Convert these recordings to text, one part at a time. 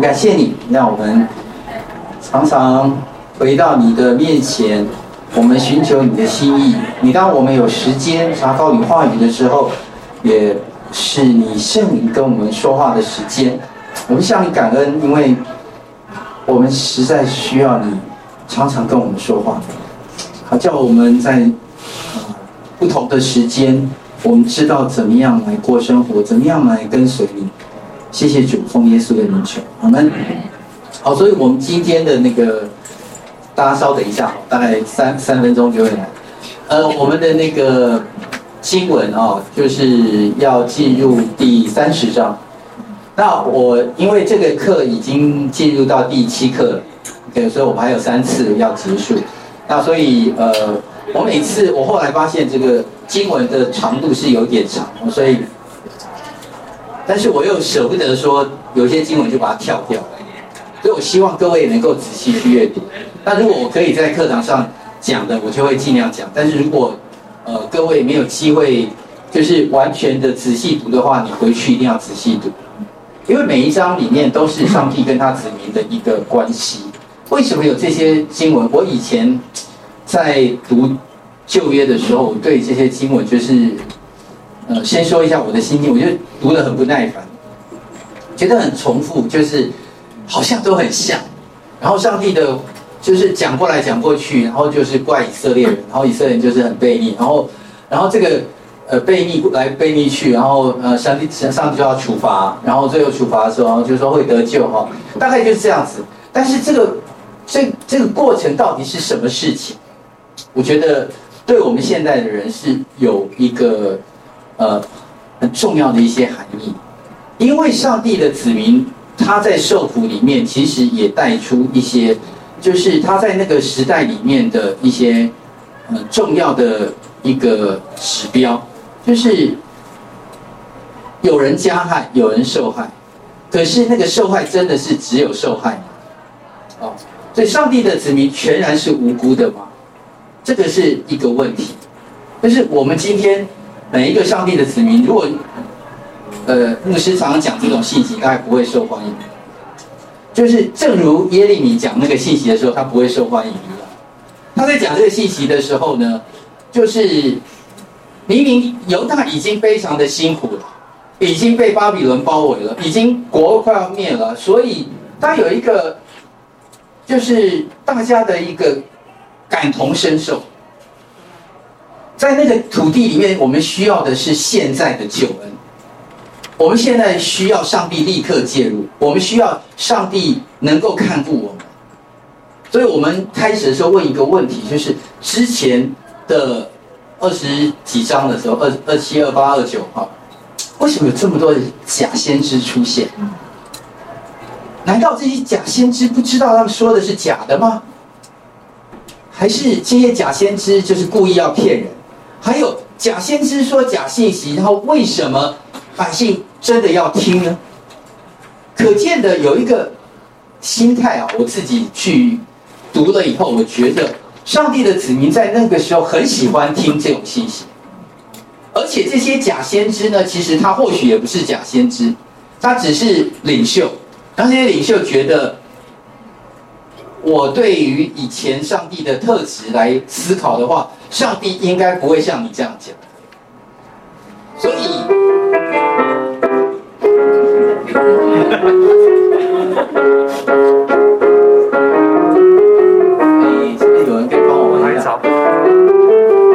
感谢你，让我们常常回到你的面前，我们寻求你的心意。你当我们有时间查考你话语的时候，也是你圣灵跟我们说话的时间。我们向你感恩，因为我们实在需要你常常跟我们说话，好叫我们在呃不同的时间，我们知道怎么样来过生活，怎么样来跟随你。谢谢主，奉耶稣的名求，我们好，所以我们今天的那个，大家稍等一下，大概三三分钟就会来。呃，我们的那个经文哦，就是要进入第三十章。那我因为这个课已经进入到第七课了，OK，所以我们还有三次要结束。那所以呃，我每次我后来发现这个经文的长度是有点长，所以。但是我又舍不得说，有些经文就把它跳掉，所以我希望各位能够仔细去阅读。那如果我可以在课堂上讲的，我就会尽量讲。但是如果呃各位没有机会，就是完全的仔细读的话，你回去一定要仔细读，因为每一章里面都是上帝跟他子民的一个关系。为什么有这些经文？我以前在读旧约的时候，对这些经文就是。呃，先说一下我的心情，我就读得很不耐烦，觉得很重复，就是好像都很像。然后上帝的，就是讲过来讲过去，然后就是怪以色列人，然后以色列人就是很悖逆，然后，然后这个呃悖逆来悖逆去，然后呃上帝上帝就要处罚，然后最后处罚的时候就说会得救哈，大概就是这样子。但是这个这这个过程到底是什么事情？我觉得对我们现在的人是有一个。呃，很重要的一些含义，因为上帝的子民他在受苦里面，其实也带出一些，就是他在那个时代里面的一些很重要的一个指标，就是有人加害，有人受害，可是那个受害真的是只有受害？哦，所以上帝的子民全然是无辜的吗？这个是一个问题，就是我们今天。每一个上帝的子民，如果呃牧师常常讲这种信息，大概不会受欢迎。就是正如耶利米讲那个信息的时候，他不会受欢迎一样。他在讲这个信息的时候呢，就是明明犹大已经非常的辛苦了，已经被巴比伦包围了，已经国快要灭了，所以他有一个就是大家的一个感同身受。在那个土地里面，我们需要的是现在的救恩。我们现在需要上帝立刻介入，我们需要上帝能够看顾我们。所以我们开始的时候问一个问题，就是之前的二十几章的时候，二二七、二八、二九哈，为什么有这么多的假先知出现？难道这些假先知不知道他们说的是假的吗？还是这些假先知就是故意要骗人？还有假先知说假信息，然后为什么百姓真的要听呢？可见的有一个心态啊，我自己去读了以后，我觉得上帝的子民在那个时候很喜欢听这种信息，而且这些假先知呢，其实他或许也不是假先知，他只是领袖，然后这些领袖觉得。我对于以前上帝的特质来思考的话，上帝应该不会像你这样讲。所以，哎，这边有人可以帮我问一下，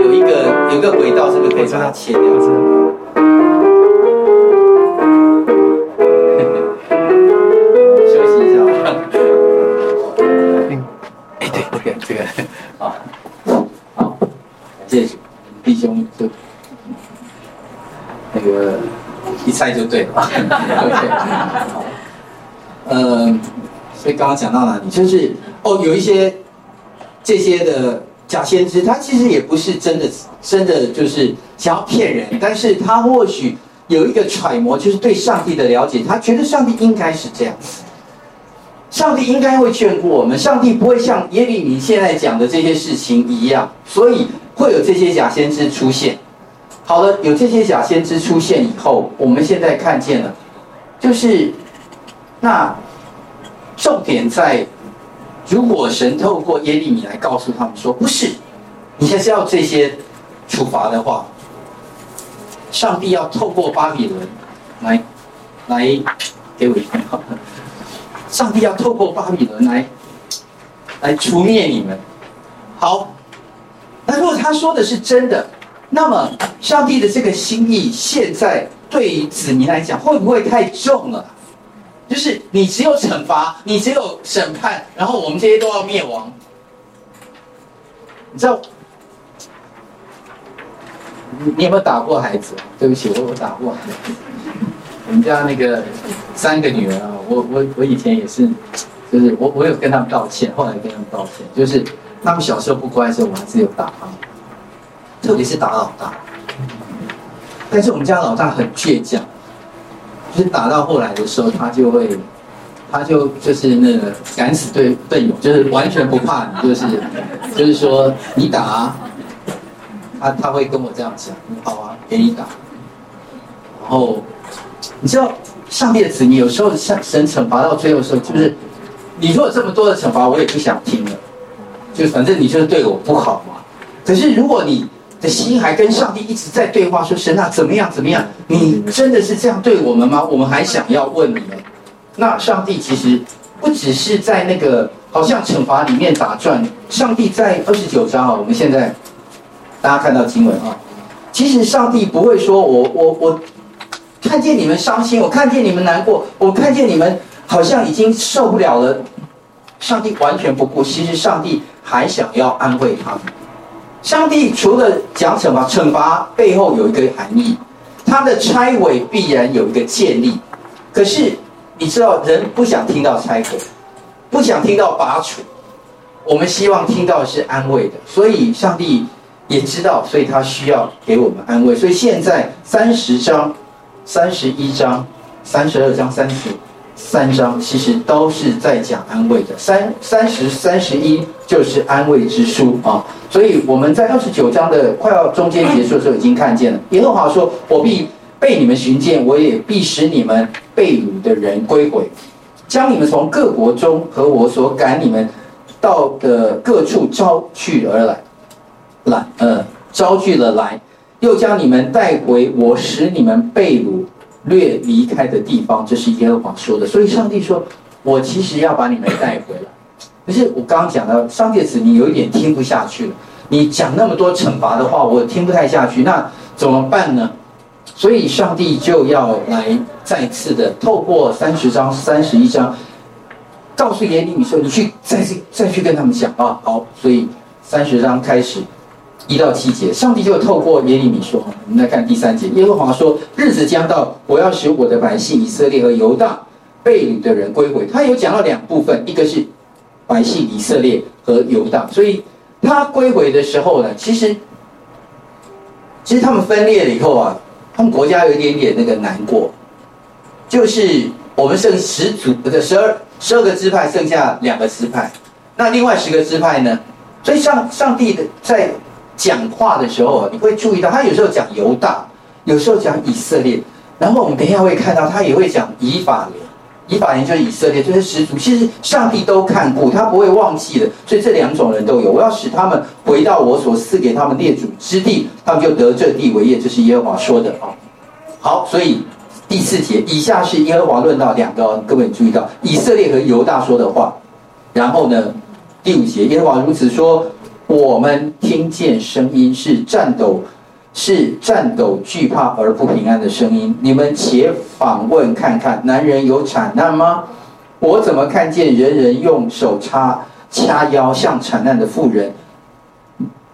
有一个有一个轨道，是不是可以把它切掉？那个 好，好，感谢弟兄就那个一猜就对了。OK，呃，所以刚刚讲到哪里？就是哦，有一些这些的假先知，他其实也不是真的，真的就是想要骗人，但是他或许有一个揣摩，就是对上帝的了解，他觉得上帝应该是这样，上帝应该会眷顾我们，上帝不会像耶利米现在讲的这些事情一样，所以。会有这些假先知出现。好了，有这些假先知出现以后，我们现在看见了，就是那重点在，如果神透过耶利米来告诉他们说，不是，你现在要这些处罚的话，上帝要透过巴比伦来来给我一看，上帝要透过巴比伦来来除灭你们。好，那如果他说的是真的，那么上帝的这个心意现在对于子民来讲会不会太重了？就是你只有惩罚，你只有审判，然后我们这些都要灭亡。你知道，你有没有打过孩子？对不起，我有打过孩子。我们家那个三个女儿啊，我我我以前也是，就是我我有跟他们道歉，后来跟他们道歉，就是。他们小时候不乖的时候，我还是有打他们，特别是打老大。但是我们家老大很倔强，就是打到后来的时候，他就会，他就就是那个敢死队队友，就是完全不怕你，就是就是说你打啊，他他会跟我这样讲，好啊，给你打。然后你知道上帝的子民有时候像神惩罚到最后的时候，就是你如果这么多的惩罚，我也不想听了。就反正你就是对我不好嘛，可是如果你的心还跟上帝一直在对话，说神啊怎么样怎么样，你真的是这样对我们吗？我们还想要问你们。那上帝其实不只是在那个好像惩罚里面打转，上帝在二十九章啊，我们现在大家看到经文啊，其实上帝不会说我我我看见你们伤心，我看见你们难过，我看见你们好像已经受不了了。上帝完全不顾，其实上帝还想要安慰他们。上帝除了讲惩罚，惩罚背后有一个含义，他的拆毁必然有一个建立。可是你知道，人不想听到拆毁，不想听到拔除，我们希望听到的是安慰的。所以上帝也知道，所以他需要给我们安慰。所以现在三十章、三十一章、三十二章、三十。三章其实都是在讲安慰的，三三十三十一就是安慰之书啊，所以我们在二十九章的快要中间结束的时候已经看见了，耶和华说：“我必被你们寻见，我也必使你们被掳的人归回，将你们从各国中和我所赶你们到的各处招聚而来，来呃招聚了来，又将你们带回我使你们被掳。”掠离开的地方，这是耶和华说的。所以上帝说：“我其实要把你们带回来。”可是我刚刚讲的，上帝的子你有一点听不下去了。你讲那么多惩罚的话，我听不太下去。那怎么办呢？所以上帝就要来再次的透过三十章、三十一章，告诉耶利米说：“你去再去再去跟他们讲啊。”好，所以三十章开始。一到七节，上帝就透过耶利米说：“我们来看第三节，耶和华说：日子将到，我要使我的百姓以色列和犹大被掳的人归回。”他有讲到两部分，一个是百姓以色列和犹大，所以他归回的时候呢，其实其实他们分裂了以后啊，他们国家有一点点那个难过，就是我们剩十族的十二十二个支派，剩下两个支派，那另外十个支派呢？所以上上帝的在。讲话的时候，你会注意到他有时候讲犹大，有时候讲以色列，然后我们等一下会看到他也会讲以法莲，以法莲就是以色列，就是始祖。其实上帝都看过，他不会忘记的。所以这两种人都有。我要使他们回到我所赐给他们列祖之地，他们就得这地为业。这是耶和华说的啊。好，所以第四节以下是耶和华论到两个，各位注意到以色列和犹大说的话。然后呢，第五节耶和华如此说。我们听见声音是颤抖，是颤抖惧怕而不平安的声音。你们且访问看看，男人有产难吗？我怎么看见人人用手插掐腰，像产难的妇人，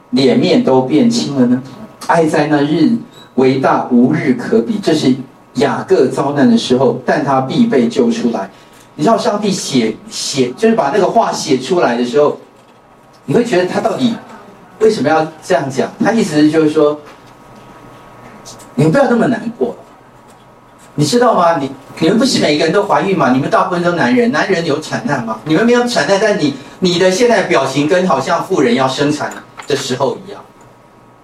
脸面都变青了呢？哀哉那日为大，无日可比。这是雅各遭难的时候，但他必被救出来。你知道上帝写写，就是把那个话写出来的时候。你会觉得他到底为什么要这样讲？他意思就是说，你们不要那么难过，你知道吗？你你们不是每个人都怀孕吗？你们大部分都男人，男人有产难吗？你们没有产难，但你你的现在表情跟好像妇人要生产的时候一样。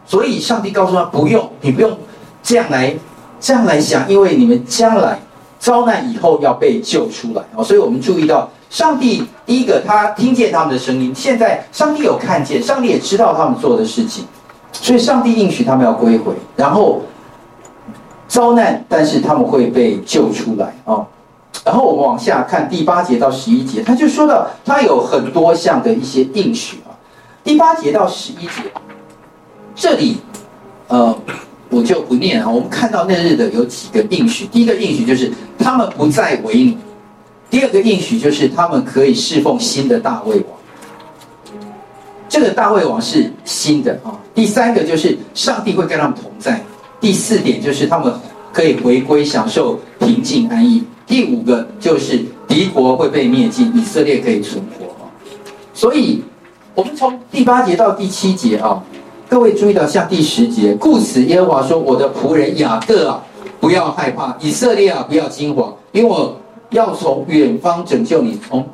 所以上帝告诉他不用，你不用这样来这样来想，因为你们将来遭难以后要被救出来哦。所以我们注意到。上帝第一个他听见他们的声音，现在上帝有看见，上帝也知道他们做的事情，所以上帝应许他们要归回，然后遭难，但是他们会被救出来啊、哦。然后我们往下看第八节到十一节，他就说到他有很多项的一些应许啊。第八节到十一节，这里呃我就不念啊。我们看到那日的有几个应许，第一个应许就是他们不再为奴。第二个应许就是他们可以侍奉新的大卫王，这个大卫王是新的啊。第三个就是上帝会跟他们同在。第四点就是他们可以回归享受平静安逸。第五个就是敌国会被灭尽，以色列可以存活啊。所以，我们从第八节到第七节啊，各位注意到像第十节，故此耶和华说：“我的仆人雅各啊，不要害怕；以色列啊，不要惊慌，因为我。”要从远方拯救你，从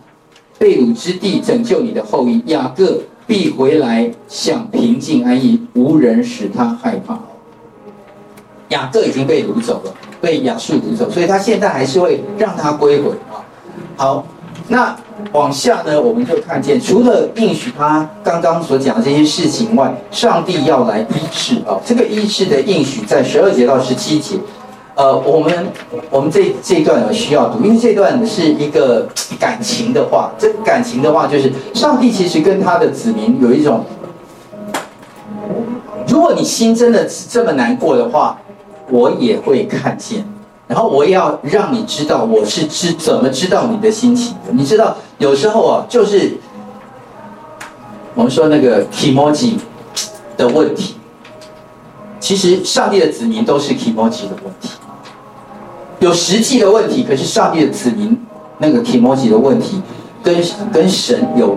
被掳之地拯救你的后裔。雅各必回来，享平静安逸，无人使他害怕。雅各已经被掳走了，被亚述掳走，所以他现在还是会让他归回啊。好，那往下呢，我们就看见，除了应许他刚刚所讲的这些事情外，上帝要来医治啊。这个医治的应许在十二节到十七节。呃，我们我们这这一段有需要读，因为这段是一个感情的话。这感情的话，就是上帝其实跟他的子民有一种，如果你心真的这么难过的话，我也会看见，然后我也要让你知道我是知怎么知道你的心情的。你知道，有时候啊，就是我们说那个 kimoji 的问题，其实上帝的子民都是 kimoji 的问题。有实际的问题，可是上帝的子民那个提摩西的问题，跟跟神有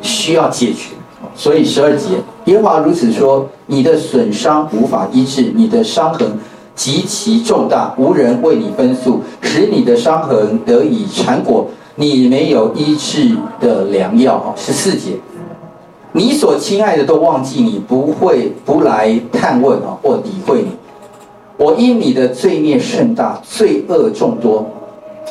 需要解决，所以十二节，耶和华如此说：你的损伤无法医治，你的伤痕极其重大，无人为你分诉，使你的伤痕得以缠裹，你没有医治的良药啊！十四节，你所亲爱的都忘记你，不会不来探问啊，或理会你。我因你的罪孽甚大，罪恶众多，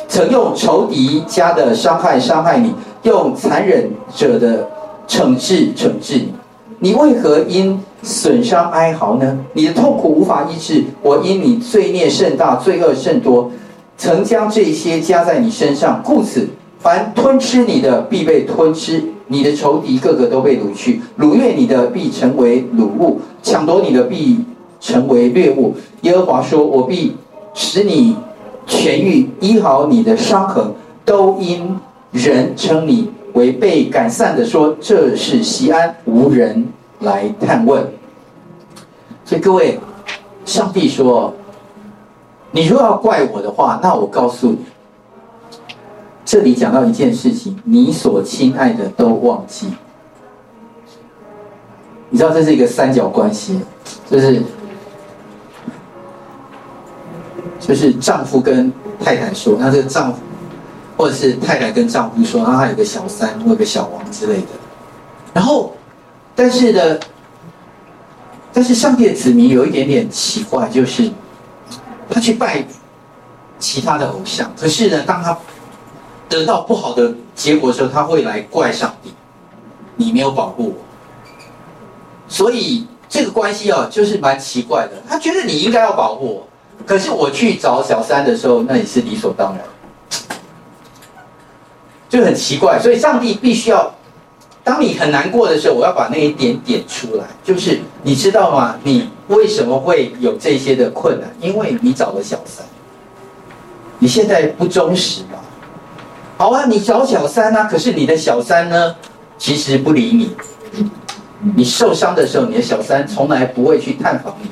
曾用仇敌家的伤害伤害你，用残忍者的惩治惩治你。你为何因损伤哀嚎呢？你的痛苦无法医治。我因你罪孽甚大，罪恶甚多，曾将这些加在你身上。故此，凡吞吃你的，必被吞吃；你的仇敌个个都被掳去。掳掠你的，必成为掳物；抢夺你的，必成为掠物。耶和华说：“我必使你痊愈，医好你的伤痕，都因人称你为被赶散的，说这是西安，无人来探问。”所以各位，上帝说：“你若要怪我的话，那我告诉你，这里讲到一件事情，你所亲爱的都忘记。你知道这是一个三角关系，就是。”就是丈夫跟太太说，那这个丈夫，或者是太太跟丈夫说，然后他有个小三或个小王之类的。然后，但是呢，但是上帝的子民有一点点奇怪，就是他去拜其他的偶像，可是呢，当他得到不好的结果的时候，他会来怪上帝，你没有保护我。所以这个关系啊，就是蛮奇怪的。他觉得你应该要保护我。可是我去找小三的时候，那也是理所当然，就很奇怪。所以上帝必须要，当你很难过的时候，我要把那一点点出来，就是你知道吗？你为什么会有这些的困难？因为你找了小三，你现在不忠实嘛？好啊，你找小三啊，可是你的小三呢，其实不理你。你受伤的时候，你的小三从来不会去探访你。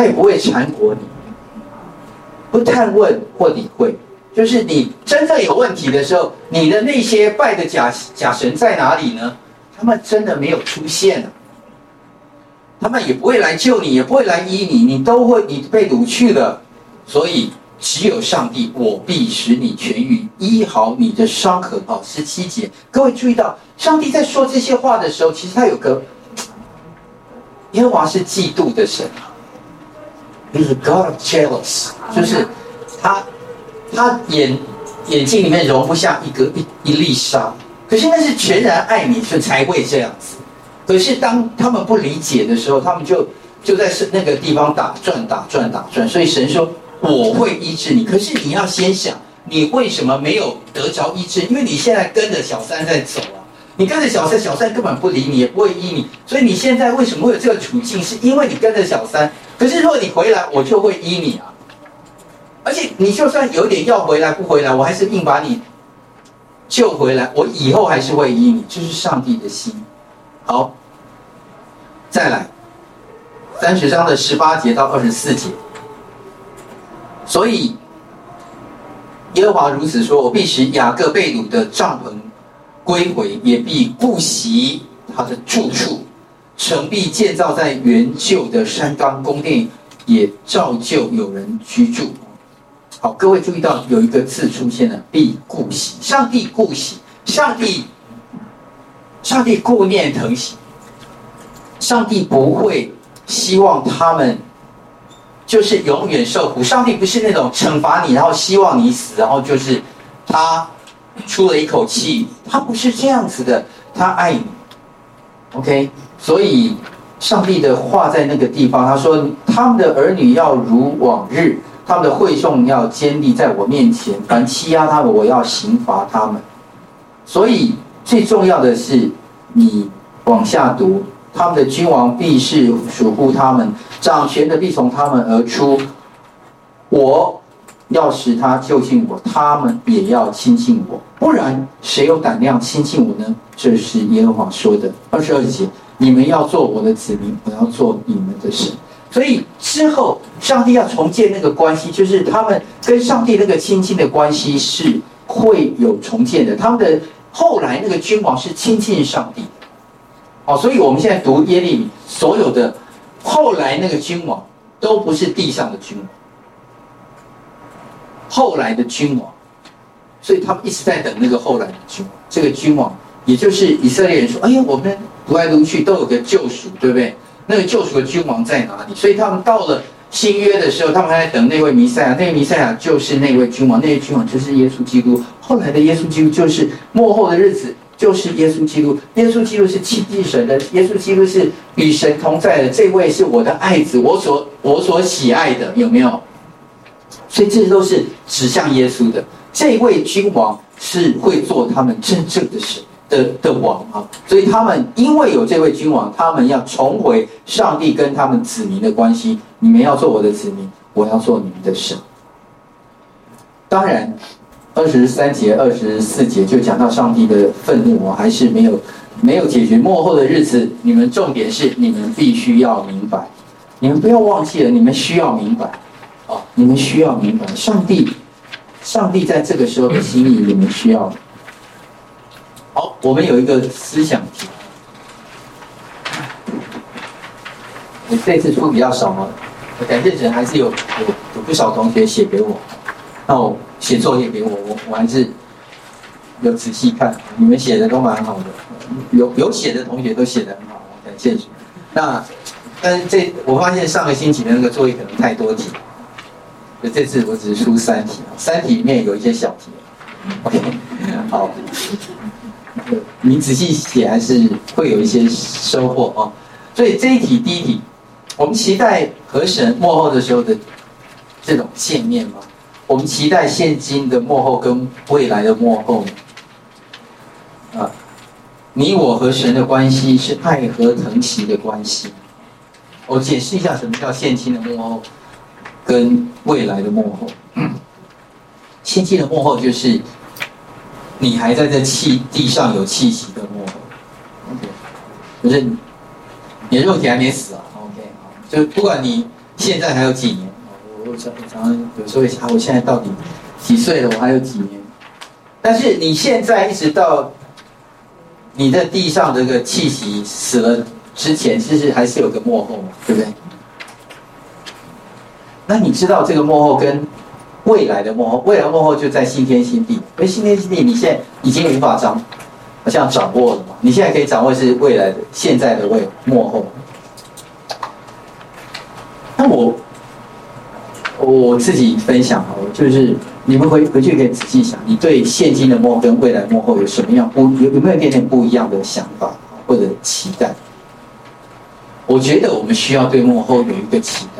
他也不会缠裹你，不探问或理会。就是你真正有问题的时候，你的那些拜的假假神在哪里呢？他们真的没有出现。他们也不会来救你，也不会来医你，你都会你被掳去了。所以只有上帝，我必使你痊愈，医好你的伤痕。哦，十七节，各位注意到，上帝在说这些话的时候，其实他有个 耶和华是嫉妒的神。就是 God jealous，就是他，他眼眼睛里面容不下一个一一粒沙。可是那是全然爱你，所以才会这样子。可是当他们不理解的时候，他们就就在是那个地方打转、打转、打转。所以神说：“我会医治你。”可是你要先想，你为什么没有得着医治？因为你现在跟着小三在走啊。你跟着小三，小三根本不理你，也不会依你。所以你现在为什么会有这个处境？是因为你跟着小三。可是如果你回来，我就会依你啊。而且你就算有点要回来不回来，我还是硬把你。救回来，我以后还是会依你，这是上帝的心。好，再来，三十章的十八节到二十四节。所以耶和华如此说：我必使雅各被掳的帐篷归回，也必顾惜他的住处，城必建造在原旧的山冈，宫殿也照旧有人居住。好，各位注意到有一个字出现了，必顾惜。上帝顾惜，上帝，上帝顾念疼惜。上帝不会希望他们就是永远受苦。上帝不是那种惩罚你，然后希望你死，然后就是他出了一口气，他不是这样子的，他爱你。OK，所以上帝的话在那个地方，他说他们的儿女要如往日。他们的会众要坚立在我面前，凡欺压他们，我要刑罚他们。所以最重要的是，你往下读，他们的君王必是属乎他们，掌权的必从他们而出。我要使他就近我，他们也要亲近我。不然，谁有胆量亲近我呢？这是耶和华说的。二十二节，你们要做我的子民，我要做你们的神。所以之后，上帝要重建那个关系，就是他们跟上帝那个亲近的关系是会有重建的。他们的后来那个君王是亲近上帝，哦，所以我们现在读耶利米，所有的后来那个君王都不是地上的君王，后来的君王，所以他们一直在等那个后来的君王。这个君王，也就是以色列人说：“哎呀，我们读来读去都有个救赎，对不对？”那个救赎的君王在哪里？所以他们到了新约的时候，他们还在等那位弥赛亚。那位弥赛亚就是那位君王，那位君王就是耶稣基督。后来的耶稣基督就是末后的日子，就是耶稣基督。耶稣基督是亲近神的，耶稣基督是与神同在的。这位是我的爱子，我所我所喜爱的，有没有？所以这些都是指向耶稣的。这位君王是会做他们真正的神。的的王啊，所以他们因为有这位君王，他们要重回上帝跟他们子民的关系。你们要做我的子民，我要做你们的神。当然，二十三节、二十四节就讲到上帝的愤怒，我还是没有没有解决。末后的日子，你们重点是你们必须要明白，你们不要忘记了，你们需要明白哦，你们需要明白，上帝，上帝在这个时候的心意，你们需要。好，我们有一个思想题。我这次出比较少嘛，我感谢神，还是有有有不少同学写给我，那我写作业给我，我我还是有仔细看，你们写的都蛮好的，有有写的同学都写的很好，感谢神。那但是这我发现上个星期的那个作业可能太多题，所以这次我只是出三题，三题里面有一些小题。OK，好。你仔细写还是会有一些收获哦。所以这一题第一题，我们期待和神幕后的时候的这种见面吗？我们期待现今的幕后跟未来的幕后啊？你我和神的关系是爱和疼惜的关系。我解释一下什么叫现今的幕后跟未来的幕后。现今的幕后就是。你还在这气地上有气息的幕后，OK，就是你你的肉体还没死啊，OK，就不管你现在还有几年，我我常常有时候会想，我现在到底几岁了？我还有几年？但是你现在一直到你在地上这个气息死了之前，其实还是有个幕后嘛，对不对？那你知道这个幕后跟？未来的幕后，未来幕后就在新天新地。因为新天新地，你现在已经无法掌，好像掌握了嘛。你现在可以掌握是未来的、现在的未幕后。那我我自己分享啊，就是你们回回去可以仔细想，你对现今的幕后跟未来幕后有什么样不有有没有一点点不一样的想法或者期待？我觉得我们需要对幕后有一个期待。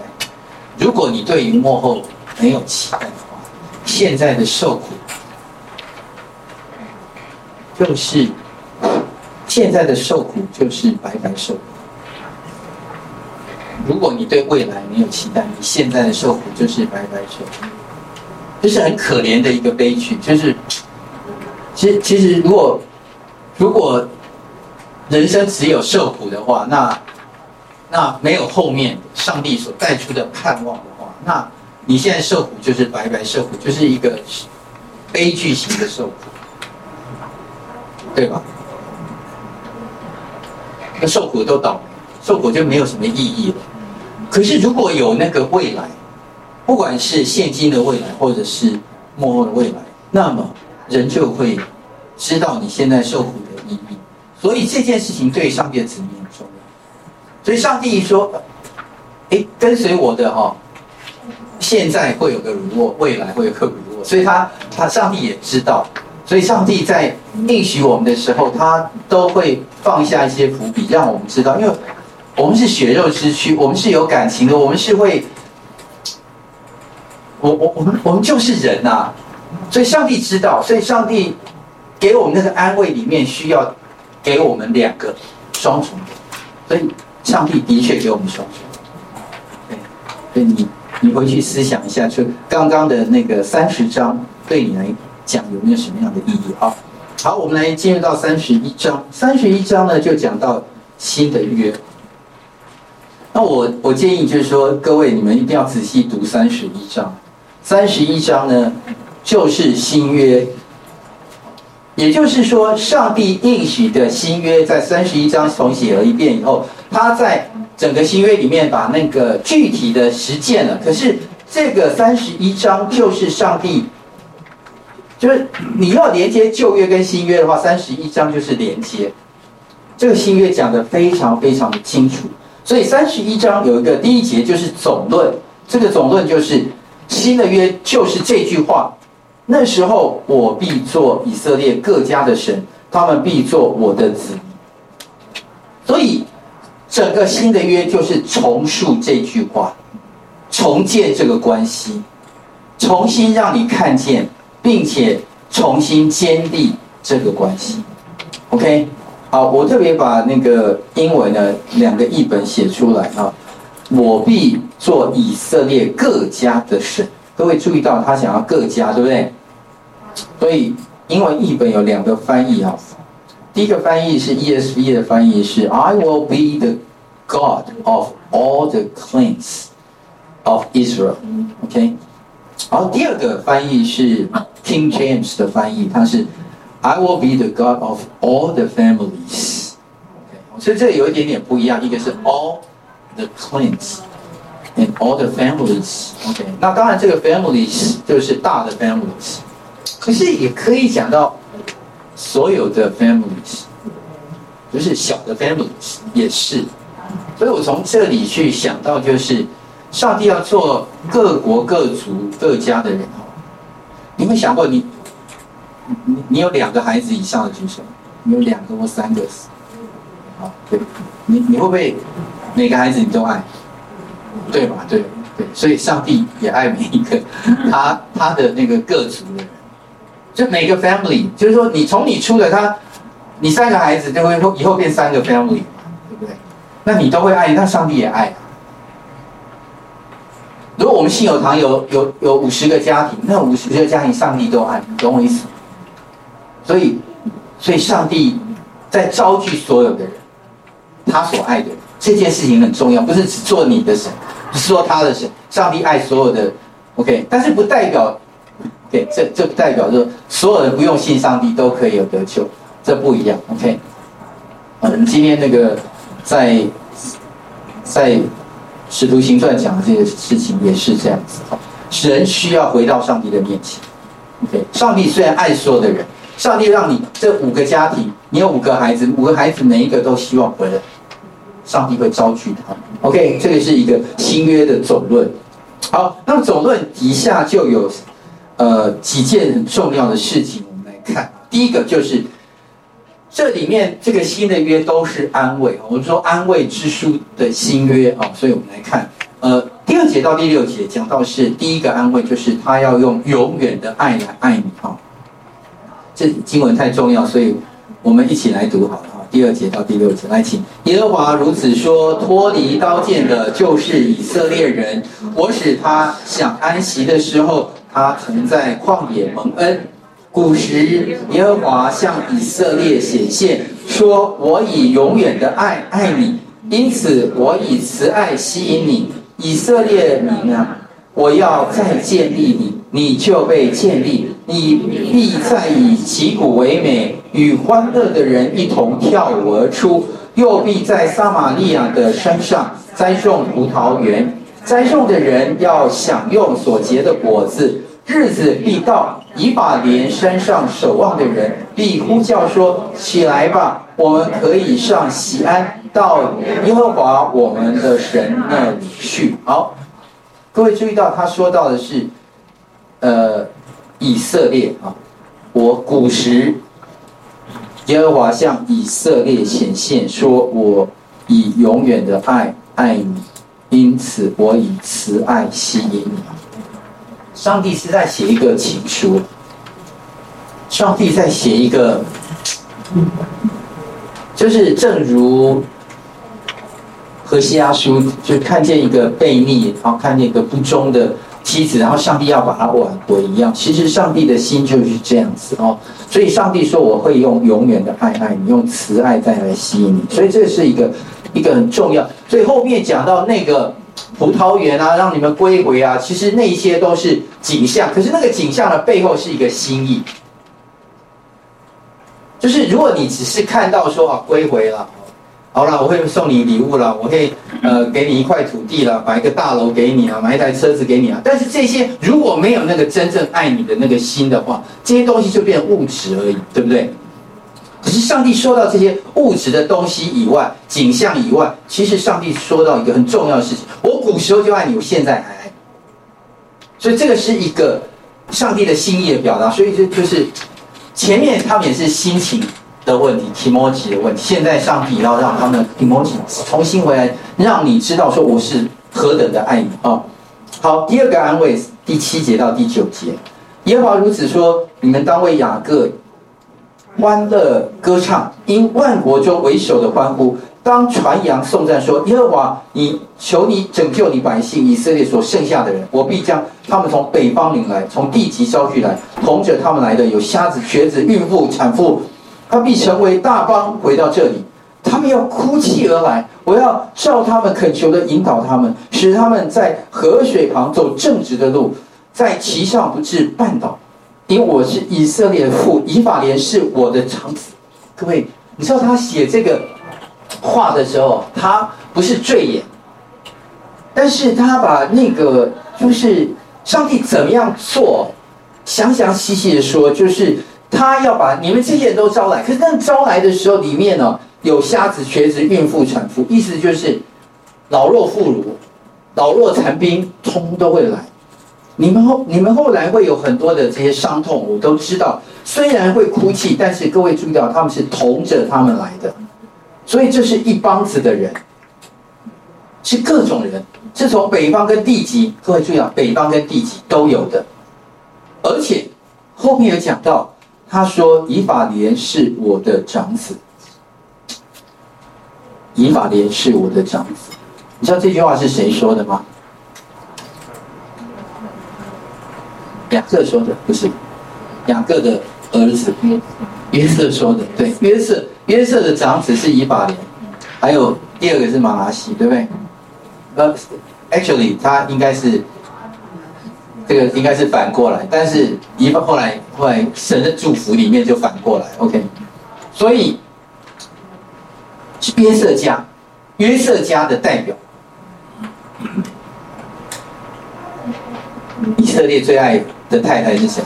如果你对于幕后没有期待的话，现在的受苦就是现在的受苦就是白白受。如果你对未来没有期待，你现在的受苦就是白白受苦，这是很可怜的一个悲剧。就是，其实其实如果如果人生只有受苦的话，那那没有后面上帝所带出的盼望的话，那你现在受苦就是白白受苦，就是一个悲剧型的受苦，对吧？那受苦都倒霉，受苦就没有什么意义了。可是如果有那个未来，不管是现今的未来，或者是幕后的未来，那么人就会知道你现在受苦的意义。所以这件事情对上帝的子民。所以上帝说：“哎，跟随我的哈、哦，现在会有个如我，未来会有个如我。”所以他他上帝也知道，所以上帝在应许我们的时候，他都会放下一些伏笔，让我们知道，因为。我们是血肉之躯，我们是有感情的，我们是会，我我我们我们就是人呐、所以上帝知道，所以上帝给我们那个安慰里面需要给我们两个双重的，所以上帝的确给我们双重，对，所以你你回去思想一下，就刚刚的那个三十章对你来讲有没有什么样的意义啊？好，我们来进入到三十一章，三十一章呢就讲到新的约。那我我建议就是说，各位你们一定要仔细读三十一章。三十一章呢，就是新约，也就是说，上帝应许的新约，在三十一章重写了一遍以后，他在整个新约里面把那个具体的实践了。可是这个三十一章就是上帝，就是你要连接旧约跟新约的话，三十一章就是连接。这个新约讲得非常非常的清楚。所以三十一章有一个第一节就是总论，这个总论就是新的约就是这句话。那时候我必做以色列各家的神，他们必做我的子民。所以整个新的约就是重述这句话，重建这个关系，重新让你看见，并且重新建立这个关系。OK。好，我特别把那个英文的两个译本写出来啊。我必做以色列各家的神。各位注意到他想要各家，对不对？所以英文译本有两个翻译啊。第一个翻译是 ESV 的翻译是 I will be the God of all the clans of Israel。OK。好，第二个翻译是 King James 的翻译，它是。I will be the God of all the families。Okay, 所以这有一点点不一样，一个是 all the clans and all the families。OK，那当然这个 families 就是大的 families， 可是也可以讲到所有的 families，就是小的 families 也是。所以我从这里去想到，就是上帝要做各国各族各家的人。你有没有想过你？你你有两个孩子以上的举手，你有两个或三个，好，你你会不会每个孩子你都爱？对吧？对对，所以上帝也爱每一个他他的那个各族的人，就每个 family，就是说你从你出了他，你三个孩子就会以后变三个 family，对不对？那你都会爱，那上帝也爱。如果我们信友堂有有有五十个家庭，那五十个家庭上帝都爱，懂我意思？所以，所以上帝在召聚所有的人，他所爱的人，这件事情很重要，不是只做你的神，不是说他的神。上帝爱所有的，OK，但是不代表对这这代表说所有人不用信上帝都可以有得救，这不一样，OK。嗯，今天那个在在使徒行传讲的这个事情也是这样子，人需要回到上帝的面前，OK。上帝虽然爱所有的人。上帝让你这五个家庭，你有五个孩子，五个孩子每一个都希望回来，上帝会招聚他们。OK，这个是一个新约的总论。好，那么总论底下就有，呃几件很重要的事情，我们来看。第一个就是这里面这个新的约都是安慰，我们说安慰之书的新约啊，所以我们来看，呃，第二节到第六节讲到是第一个安慰，就是他要用永远的爱来爱你啊。这经文太重要，所以我们一起来读好了。第二节到第六节，来请耶和华如此说：脱离刀剑的就是以色列人，我使他想安息的时候，他曾在旷野蒙恩。古时耶和华向以色列显现，说：我以永远的爱爱你，因此我以慈爱吸引你，以色列民啊，我要再建立你。你就被建立，你必再以击鼓为美，与欢乐的人一同跳舞而出，又必在撒玛利亚的山上栽种葡萄园，栽种的人要享用所结的果子。日子必到，以法莲山上守望的人必呼叫说：起来吧，我们可以上西安，到耶和华我们的神那里去。好，各位注意到他说到的是。呃，以色列啊，我古时耶和华向以色列显现，说我以永远的爱爱你，因此我以慈爱吸引你。上帝是在写一个情书，上帝在写一个，就是正如何西阿书，就看见一个悖逆，然后看见一个不忠的。妻子，然后上帝要把他挽回一样，其实上帝的心就是这样子哦。所以上帝说：“我会用永远的爱爱你，用慈爱再来吸引你。”所以这是一个一个很重要。所以后面讲到那个葡萄园啊，让你们归回啊，其实那些都是景象。可是那个景象的背后是一个心意，就是如果你只是看到说啊归回了。好了，我会送你礼物了，我会呃给你一块土地了，买一个大楼给你啊，买一台车子给你啊。但是这些如果没有那个真正爱你的那个心的话，这些东西就变物质而已，对不对？可是上帝说到这些物质的东西以外，景象以外，其实上帝说到一个很重要的事情：我古时候就爱你，我现在还爱。所以这个是一个上帝的心意的表达。所以就就是前面他们也是心情。的问题 e m o 的问题。现在上帝要让他们 kimochi 重新回来，让你知道说我是何等的爱你啊、哦！好，第二个安慰，第七节到第九节，耶和华如此说：你们当为雅各欢乐歌唱，因万国中为首的欢呼，当传扬颂赞说：耶和华，你求你拯救你百姓以色列所剩下的人，我必将他们从北方领来，从地极招聚来，同着他们来的有瞎子、瘸子、孕妇、产妇。他必成为大邦回到这里，他们要哭泣而来。我要照他们恳求的引导他们，使他们在河水旁走正直的路，在其上不致绊倒。因为我是以色列的父，以法莲是我的长子。各位，你知道他写这个话的时候，他不是醉言，但是他把那个就是上帝怎么样做，详详细细的说，就是。他要把你们这些人都招来，可是那招来的时候，里面呢有瞎子、瘸子、孕妇、产妇，意思就是老弱妇孺、老弱残兵，通都会来。你们后你们后来会有很多的这些伤痛，我都知道。虽然会哭泣，但是各位注意到，他们是同着他们来的，所以这是一帮子的人，是各种人，是从北方跟地极。各位注意到，北方跟地极都有的，而且后面有讲到。他说：“以法莲是我的长子，以法莲是我的长子。你知道这句话是谁说的吗？雅各说的，不是雅各的儿子约瑟说的。对，约瑟，约瑟的长子是以法莲，还有第二个是玛拿西，对不对？呃，actually，他应该是。”这个应该是反过来，但是一后来后来神的祝福里面就反过来，OK。所以约瑟家，约瑟家的代表。以色列最爱的太太是谁？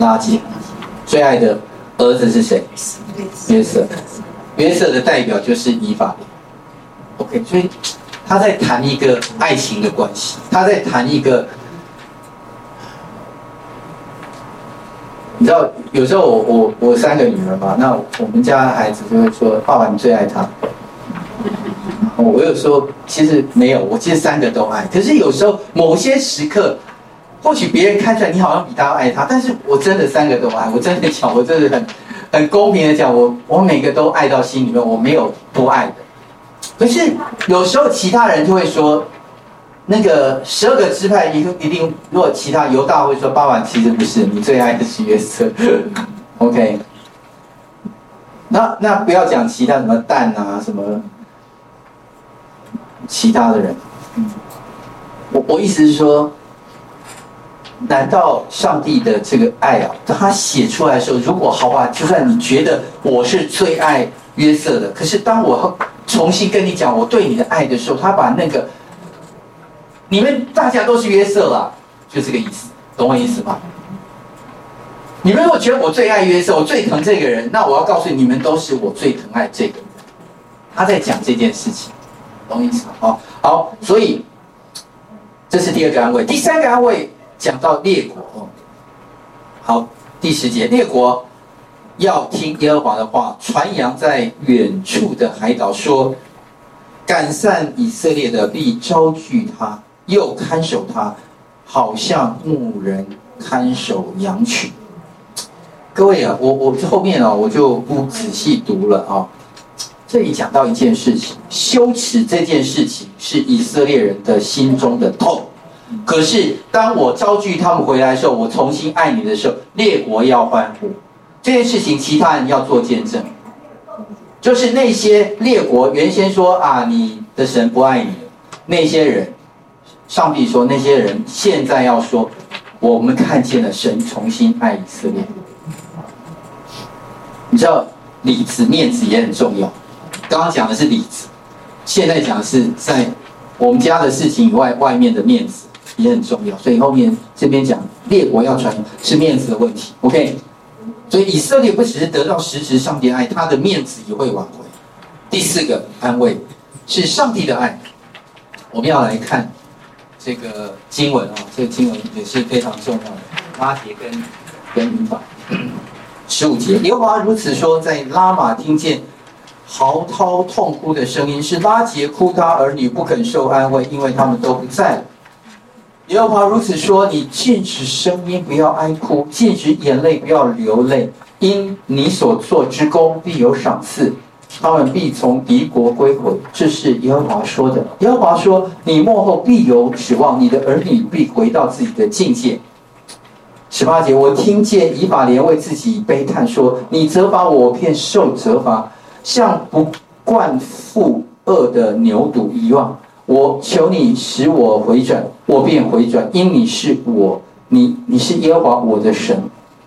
垃圾。最爱的儿子是谁？约瑟。约瑟的代表就是以法。OK，所以他在谈一个爱情的关系，他在谈一个。你知道，有时候我我我三个女儿嘛，那我们家孩子就会说：“爸爸，你最爱她。”我有时候其实没有，我其实三个都爱。可是有时候某些时刻，或许别人看出来你好像比他爱他，但是我真的三个都爱。我真的讲，我真的很很公平的讲，我我每个都爱到心里面，我没有不爱的。可是有时候其他人就会说，那个十二个支派一一定，如果其他犹大会说，爸爸其实不是，你最爱的是约瑟。OK，那那不要讲其他什么蛋啊什么。其他的人，我我意思是说，难道上帝的这个爱啊，当他写出来的时候，如果好吧，就算你觉得我是最爱约瑟的，可是当我重新跟你讲我对你的爱的时候，他把那个你们大家都是约瑟了，就这个意思，懂我意思吗？你们如果觉得我最爱约瑟，我最疼这个人，那我要告诉你，们都是我最疼爱这个人。他在讲这件事情。懂我意思吗？好，好，所以这是第二个安慰。第三个安慰讲到列国哦。好，第十节，列国要听耶和华的话，传扬在远处的海岛说，赶散以色列的必招聚他，又看守他，好像牧人看守羊群。各位啊，我我后面啊，我就不仔细读了啊。这里讲到一件事情，羞耻这件事情是以色列人的心中的痛。可是当我招聚他们回来的时候，我重新爱你的时候，列国要欢呼。这件事情，其他人要做见证。就是那些列国原先说啊，你的神不爱你，那些人，上帝说那些人现在要说，我们看见了神重新爱以色列。你知道里子面子也很重要。刚刚讲的是里子，现在讲的是在我们家的事情以外，外面的面子也很重要。所以后面这边讲列国要传是面子的问题。OK，所以以色列不只是得到实质上帝爱，他的面子也会挽回。第四个安慰是上帝的爱。我们要来看这个经文啊，这个经文也是非常重要的。拉结跟跟民法 十五节，耶和华如此说，在拉玛听见。嚎啕痛哭的声音是拉杰哭，他儿女不肯受安慰，因为他们都不在了。耶和华如此说：你禁止声音，不要哀哭；禁止眼泪，不要流泪。因你所做之功必有赏赐，他们必从敌国归回。这是耶和华说的。耶和华说：你末后必有指望，你的儿女必回到自己的境界。十八节，我听见以法莲为自己悲叹说：你责罚我，便受责罚。像不惯负轭的牛犊一样，我求你使我回转，我便回转，因你是我，你你是耶和华我的神。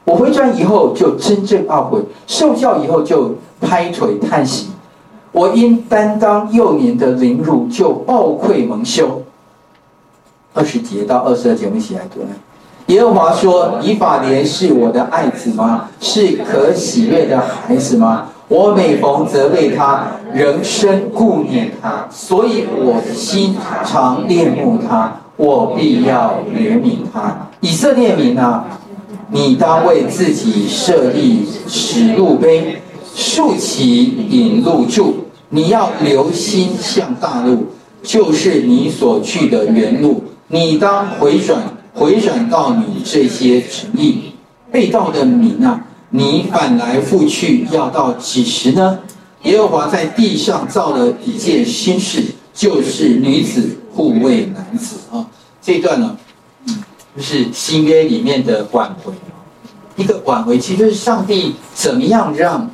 我回转以后就真正懊悔，受教以后就拍腿叹息。我因担当幼年的凌辱，就抱愧蒙羞。二十节到二十二节，我们一起来读。耶和华说：以法莲是我的爱子吗？是可喜悦的孩子吗？我每逢责备他，仍深顾念他，所以我心常恋慕他，我必要怜悯他。以色列民啊，你当为自己设立耻辱碑，竖起引路柱。你要留心向大路，就是你所去的原路。你当回转，回转到你这些城邑，背道的民啊。你反来覆去要到几时呢？耶和华在地上造了一件新事，就是女子护卫男子啊。这一段呢，就是新约里面的挽回。一个挽回，其实就是上帝怎么样让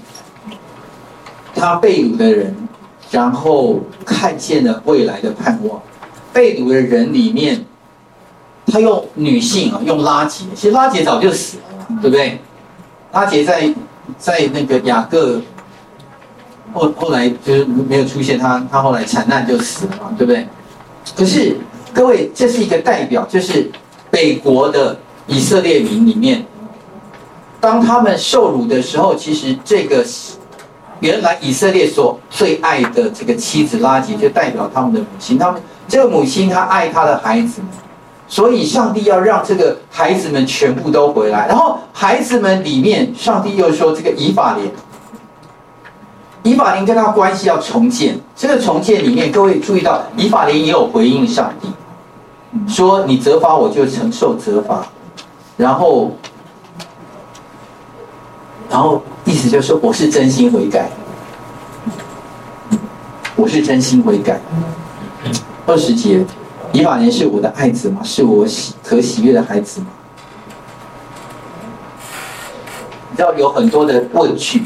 他被掳的人，然后看见了未来的盼望。被掳的人里面，他用女性啊，用拉杰，其实拉杰早就死了，对不对？拉杰在在那个雅各后后来就是没有出现他，他他后来惨难就死了嘛，对不对？可是各位，这是一个代表，就是北国的以色列民里面，当他们受辱的时候，其实这个原来以色列所最爱的这个妻子拉吉，就代表他们的母亲。他们这个母亲，她爱她的孩子，所以上帝要让这个孩子们全部都回来。然后孩子们里面，上帝又说这个以法莲，以法莲跟他关系要重建。这个重建里面，各位注意到，以法莲也有回应上帝，说你责罚我就承受责罚，然后，然后意思就是说我是真心悔改。我是真心悔改。二十节，以法莲是我的爱子吗？是我喜可喜悦的孩子吗？你知道有很多的问句，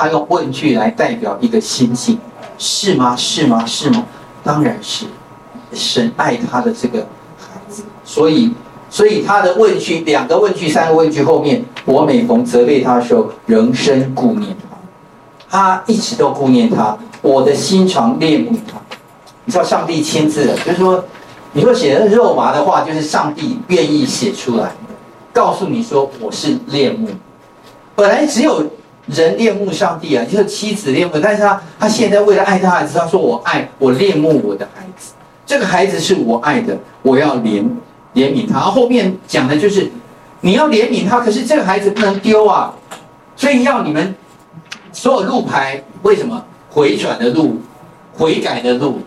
他用问句来代表一个心境，是吗？是吗？是吗？当然是，神爱他的这个孩子，所以，所以他的问句，两个问句，三个问句后面，我每逢责备他的时候，仍深顾念他，他一直都顾念他。我的心肠恋慕他，你知道上帝亲自的，就是说，你说写的肉麻的话，就是上帝愿意写出来，告诉你说我是恋慕。本来只有人恋慕上帝啊，就是妻子恋慕，但是他他现在为了爱他孩子，他说我爱我恋慕我的孩子，这个孩子是我爱的，我要怜怜悯他。后面讲的就是你要怜悯他，可是这个孩子不能丢啊，所以要你们所有路牌，为什么？回转的路，悔改的路，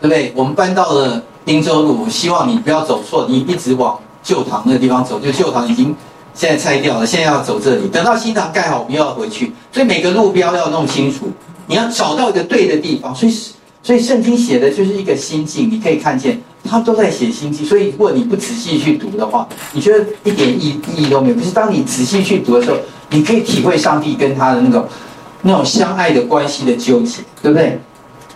对不对？我们搬到了汀州路，希望你不要走错，你一直往旧堂那个地方走，就旧堂已经现在拆掉了，现在要走这里，等到新堂盖好，我们又要回去。所以每个路标要弄清楚，你要找到一个对的地方。所以，所以圣经写的就是一个心境，你可以看见他都在写心境。所以，如果你不仔细去读的话，你觉得一点意意义都没有。可是，当你仔细去读的时候，你可以体会上帝跟他的那种。那种相爱的关系的纠结，对不对？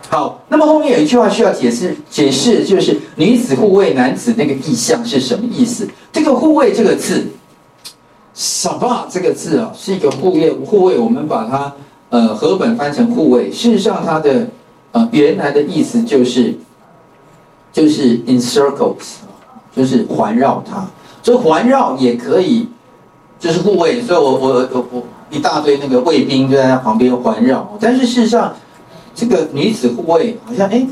好，那么后面有一句话需要解释，解释就是女子护卫男子那个意象是什么意思？这个护卫这个字，撒巴这个字啊，是一个护卫护卫，我们把它呃和本翻成护卫，事实上它的呃原来的意思就是就是 encircles，就是环绕它，所以环绕也可以就是护卫，所以我我我我。一大堆那个卫兵就在他旁边环绕，但是事实上，这个女子护卫好像哎，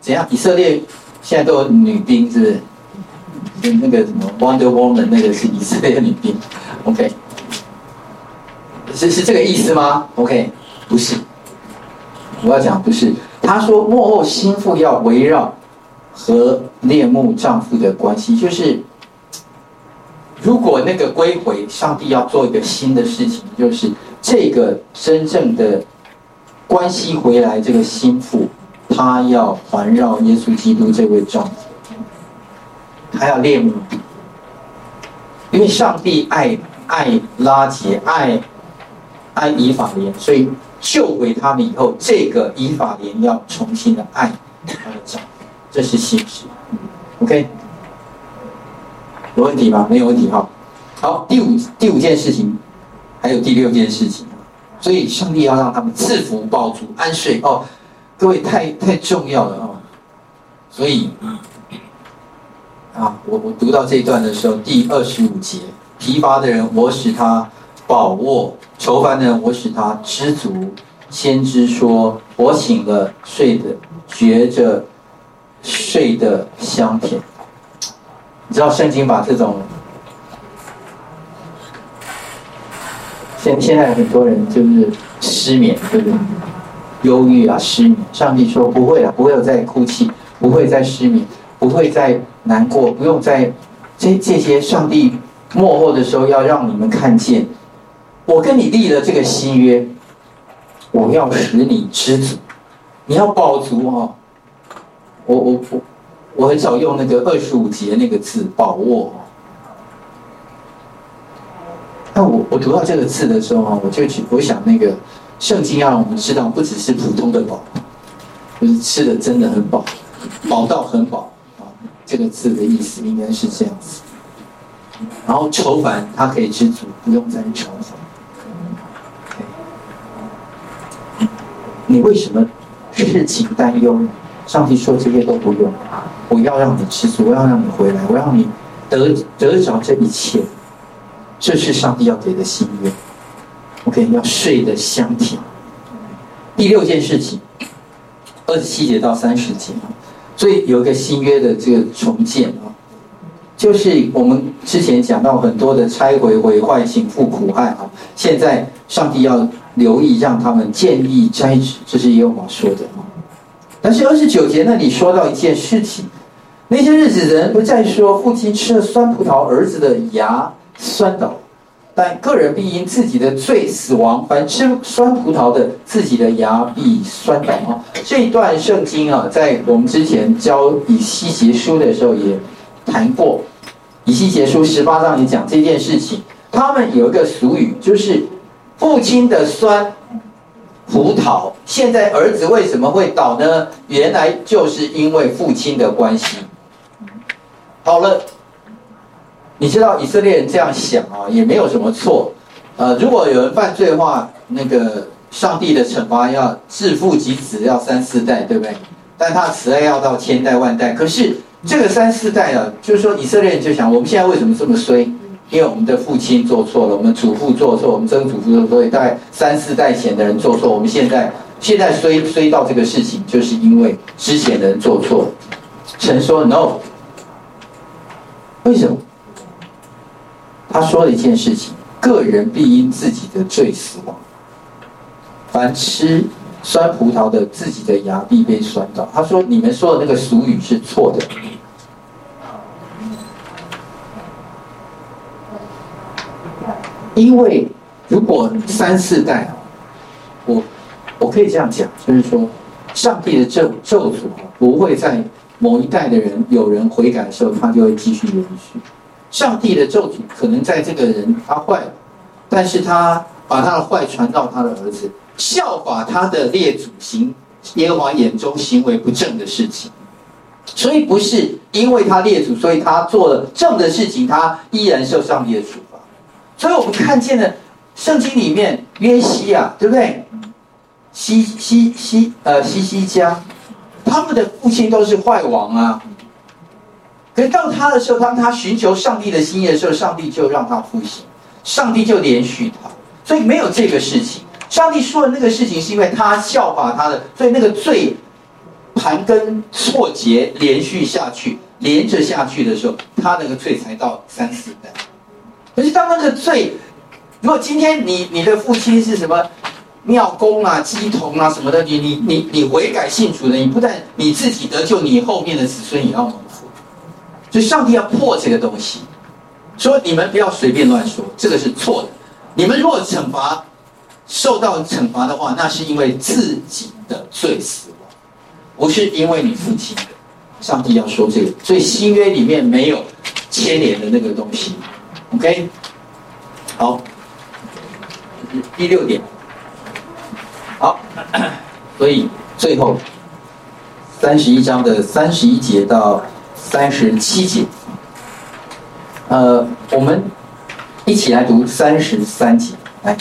怎样？以色列现在都有女兵，是不是？跟那个什么 Wonder Woman 那个是以色列女兵，OK？是是这个意思吗？OK？不是，我要讲不是。他说幕后心腹要围绕和恋慕丈夫的关系，就是。如果那个归回，上帝要做一个新的事情，就是这个真正的关系回来，这个心腹他要环绕耶稣基督这位丈夫，还要恋慕，因为上帝爱爱拉结，爱爱以法莲，所以救回他们以后，这个以法莲要重新的爱他的丈夫，这是新事，OK。有问题吗？没有问题哈。好，第五第五件事情，还有第六件事情，所以上帝要让他们赐福、饱足、安睡哦。各位太太重要了哦。所以啊，我我读到这一段的时候，第二十五节，疲乏的人我使他饱卧，愁烦的人我使他知足。先知说：我醒了，睡的觉着睡得香甜。你知道圣经把这种，现现在很多人就是失眠，对不对？忧郁啊，失眠。上帝说不会了，不会有再哭泣，不会再失眠，不会再难过，不用再这这些。上帝幕后的时候要让你们看见，我跟你立了这个新约，我要使你知足，你要饱足哦。我我我。我很少用那个二十五节那个字“饱卧”。那我我读到这个字的时候啊，我就去我想那个圣经要让我们知道，不只是普通的饱，就是吃的真的很饱，饱到很饱。这个字的意思应该是这样子。然后愁烦，他可以知足，不用再愁烦。你为什么事情担忧？上帝说这些都不用。我要让你知足，我要让你回来，我要让你得得着这一切，这是上帝要给的心愿。OK，要睡得香甜。第六件事情，二十七节到三十节，所以有一个新约的这个重建啊，就是我们之前讲到很多的拆毁、毁坏、倾覆、苦害啊，现在上帝要留意，让他们建立斋旨，这是耶和华说的啊。但是二十九节那里说到一件事情，那些日子人不再说父亲吃了酸葡萄，儿子的牙酸倒。但个人必因自己的罪死亡，凡吃酸葡萄的，自己的牙必酸倒啊！这一段圣经啊，在我们之前教以西结书的时候也谈过，以西结书十八章也讲这件事情。他们有一个俗语，就是父亲的酸葡萄，现在儿子为什么会倒呢？原来就是因为父亲的关系。好了。你知道以色列人这样想啊，也没有什么错。呃，如果有人犯罪的话，那个上帝的惩罚要自父及子，要三四代，对不对？但他慈爱要到千代万代。可是这个三四代啊，就是说以色列人就想，我们现在为什么这么衰？因为我们的父亲做错了，我们祖父做错，我们曾祖父做错，所以大概三四代前的人做错，我们现在现在衰衰到这个事情，就是因为之前的人做错了。神说 No，为什么？他说了一件事情：个人必因自己的罪死亡。凡吃酸葡萄的，自己的牙必被酸倒。他说：“你们说的那个俗语是错的，因为如果三四代，我我可以这样讲，就是说，上帝的咒咒诅不会在某一代的人有人悔改的时候，他就会继续延续。”上帝的咒诅可能在这个人他坏了，但是他把他的坏传到他的儿子，效法他的列祖行耶和华眼中行为不正的事情，所以不是因为他列祖，所以他做了正的事情，他依然受上帝的处罚。所以我们看见了圣经里面约西亚，对不对？西西西呃西西家，他们的父亲都是坏王啊。可是到他的时候，当他寻求上帝的心意的时候，上帝就让他复兴，上帝就连续他，所以没有这个事情。上帝说的那个事情，是因为他效法他的，所以那个罪盘根错节连续下去，连着下去的时候，他那个罪才到三四代。可是当那个罪，如果今天你你的父亲是什么庙公啊、鸡童啊什么的，你你你你悔改信主的，你不但你自己得救，你后面的子孙也要。所以上帝要破这个东西，说你们不要随便乱说，这个是错的。你们如果惩罚受到惩罚的话，那是因为自己的罪死亡，不是因为你父亲的。上帝要说这个，所以新约里面没有牵连的那个东西。OK，好，第六点，好，所以最后三十一章的三十一节到。三十七节，呃，我们一起来读三十三节。来，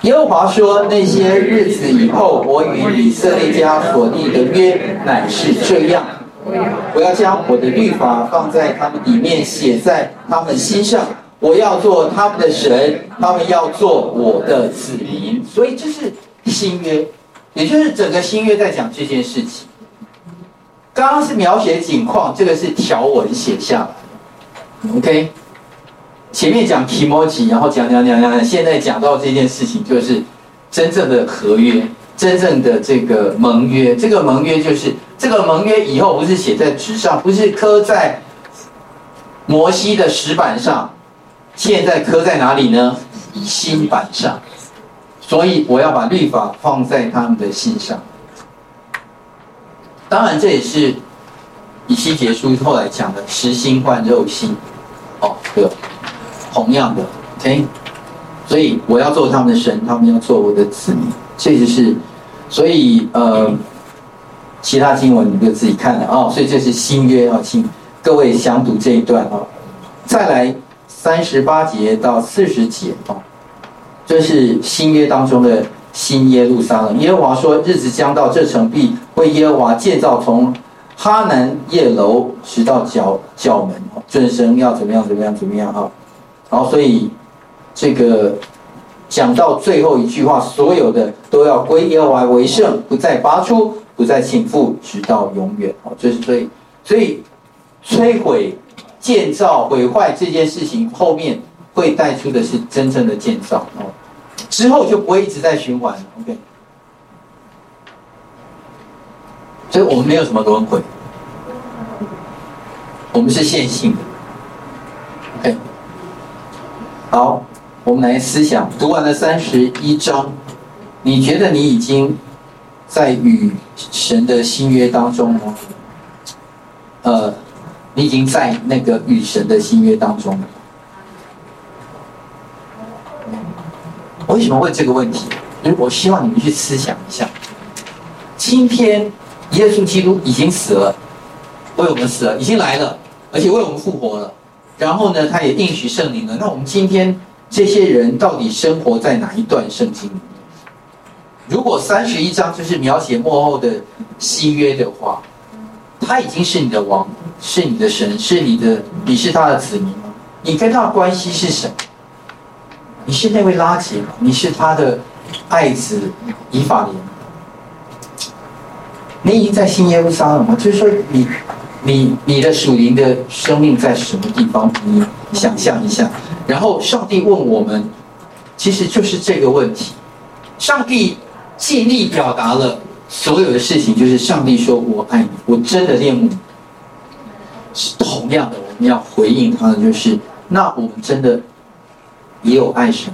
耶和华说：“那些日子以后，我与以色列家所立的约乃是这样，我要将我的律法放在他们里面，写在他们心上。我要做他们的神，他们要做我的子民。”所以这是新约，也就是整个新约在讲这件事情。刚刚是描写景况，这个是条文写下来。OK，前面讲提摩吉，然后讲讲讲讲，现在讲到这件事情，就是真正的合约，真正的这个盟约。这个盟约就是这个盟约以后不是写在纸上，不是刻在摩西的石板上，现在刻在哪里呢？心板上。所以我要把律法放在他们的心上。当然，这也是以西结书后来讲的“食心换肉心”，哦，对，同样的，OK。所以我要做他们的神，他们要做我的子民，这就是。所以呃，其他经文你就自己看了、哦。所以这是新约啊，请各位详读这一段哦。再来三十八节到四十节哦，这是新约当中的。新耶路撒冷，耶和华说：“日子将到，这城必为耶和华建造，从哈楠业楼直到角角门，准绳要怎么样？怎么样？怎么样？啊！好，所以这个讲到最后一句话，所有的都要归耶和华为圣，不再拔出，不再倾覆，直到永远。哦，这是所以，所以摧毁、建造、毁坏这件事情后面会带出的是真正的建造。哦，之后就不会一直在循环。OK，所以我们没有什么轮回，我们是线性的。OK，好。我们来思想，读完了三十一章，你觉得你已经在与神的新约当中吗？呃，你已经在那个与神的新约当中。我为什么问这个问题？因为我希望你们去思想一下，今天耶稣基督已经死了，为我们死了，已经来了，而且为我们复活了。然后呢，他也应许圣灵了。那我们今天。这些人到底生活在哪一段圣经里面？如果三十一章就是描写幕后的新约的话，他已经是你的王，是你的神，是你的，你是他的子民吗？你跟他的关系是什么？你是那位拉结吗？你是他的爱子以法莲？你已经在新耶路撒冷吗？就是说你，你你你的属灵的生命在什么地方？你想象一下。然后上帝问我们，其实就是这个问题。上帝尽力表达了所有的事情，就是上帝说：“我爱你，我真的恋慕你。”是同样的，我们要回应他的就是：那我们真的也有爱神？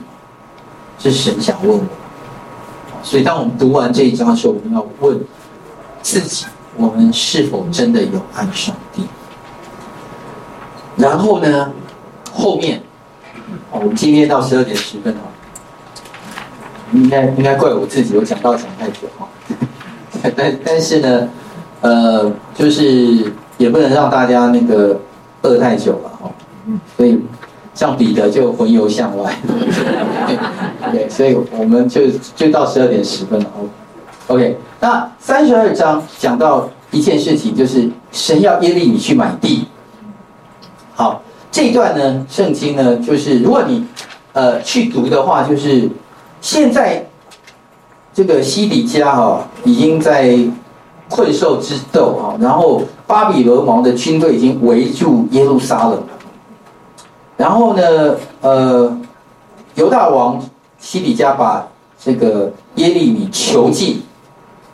是神想问我。所以当我们读完这一章的时候，我们要问自己：我们是否真的有爱上帝？然后呢，后面。我们今天到十二点十分哦，应该应该怪我自己，我讲到讲太久哈。但但是呢，呃，就是也不能让大家那个饿太久了哈。所以像彼得就魂游向外，对，所以我们就就到十二点十分了。OK，那三十二章讲到一件事情，就是神要耶利米去买地。好。这一段呢，圣经呢，就是如果你呃去读的话，就是现在这个西底家哈、哦、已经在困兽之斗哈，然后巴比伦王的军队已经围住耶路撒冷，然后呢，呃，犹大王西底家把这个耶利米囚禁，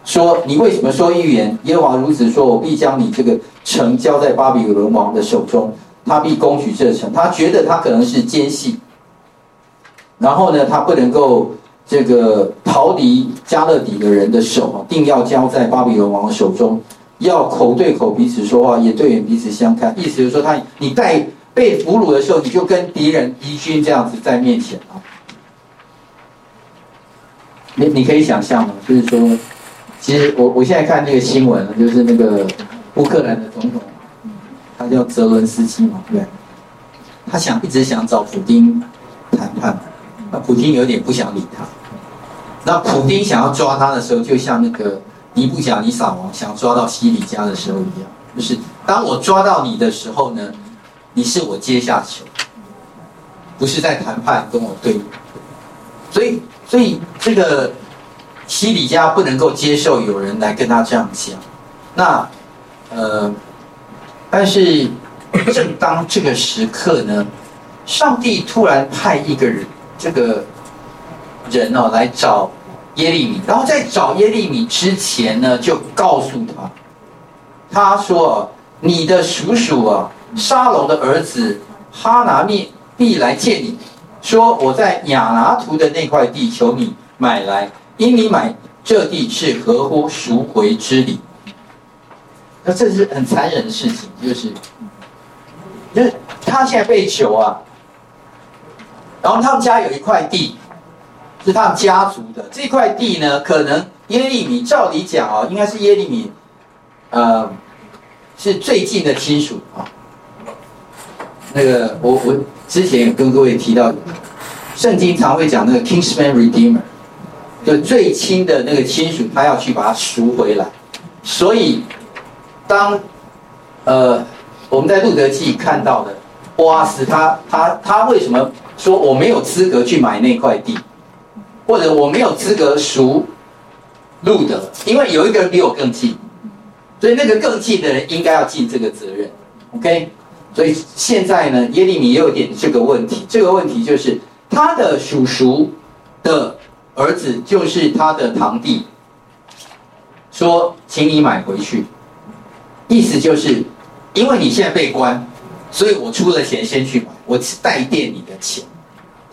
说你为什么说预言？耶和华如此说，我必将你这个城交在巴比伦王的手中。他必攻取这城，他觉得他可能是奸细，然后呢，他不能够这个逃离加勒底的人的手，定要交在巴比伦王的手中，要口对口彼此说话，也对眼彼此相看。意思就是说，他你带被俘虏的时候，你就跟敌人敌军这样子在面前啊。你你可以想象吗？就是说，其实我我现在看那个新闻，就是那个乌克兰的总统。他叫泽伦斯基嘛，对，他想一直想找普丁谈判，那普丁有点不想理他。那普丁想要抓他的时候，就像那个尼布甲尼撒王想抓到西里家的时候一样，就是当我抓到你的时候呢，你是我阶下囚，不是在谈判跟我对。所以，所以这个西底家不能够接受有人来跟他这样讲。那，呃。但是，正当这个时刻呢，上帝突然派一个人，这个人哦来找耶利米，然后在找耶利米之前呢，就告诉他，他说：“你的叔叔啊，沙龙的儿子哈拿密必来见你，说我在亚拿图的那块地求你买来，因你买这地是合乎赎回之理。”那这是很残忍的事情，就是，就是他现在被囚啊，然后他们家有一块地，是他们家族的。这块地呢，可能耶利米照理讲啊，应该是耶利米，呃，是最近的亲属啊。那个我我之前有跟各位提到，圣经常会讲那个 Kingsman redeemer，就最亲的那个亲属，他要去把它赎回来，所以。当，呃，我们在路德记看到的波阿斯，他他他为什么说我没有资格去买那块地，或者我没有资格赎路德，因为有一个人比我更近，所以那个更近的人应该要尽这个责任。OK，所以现在呢，耶利米也有点这个问题，这个问题就是他的叔叔的儿子就是他的堂弟，说，请你买回去，意思就是因为你现在被关，所以我出了钱先去买，我代垫你的钱，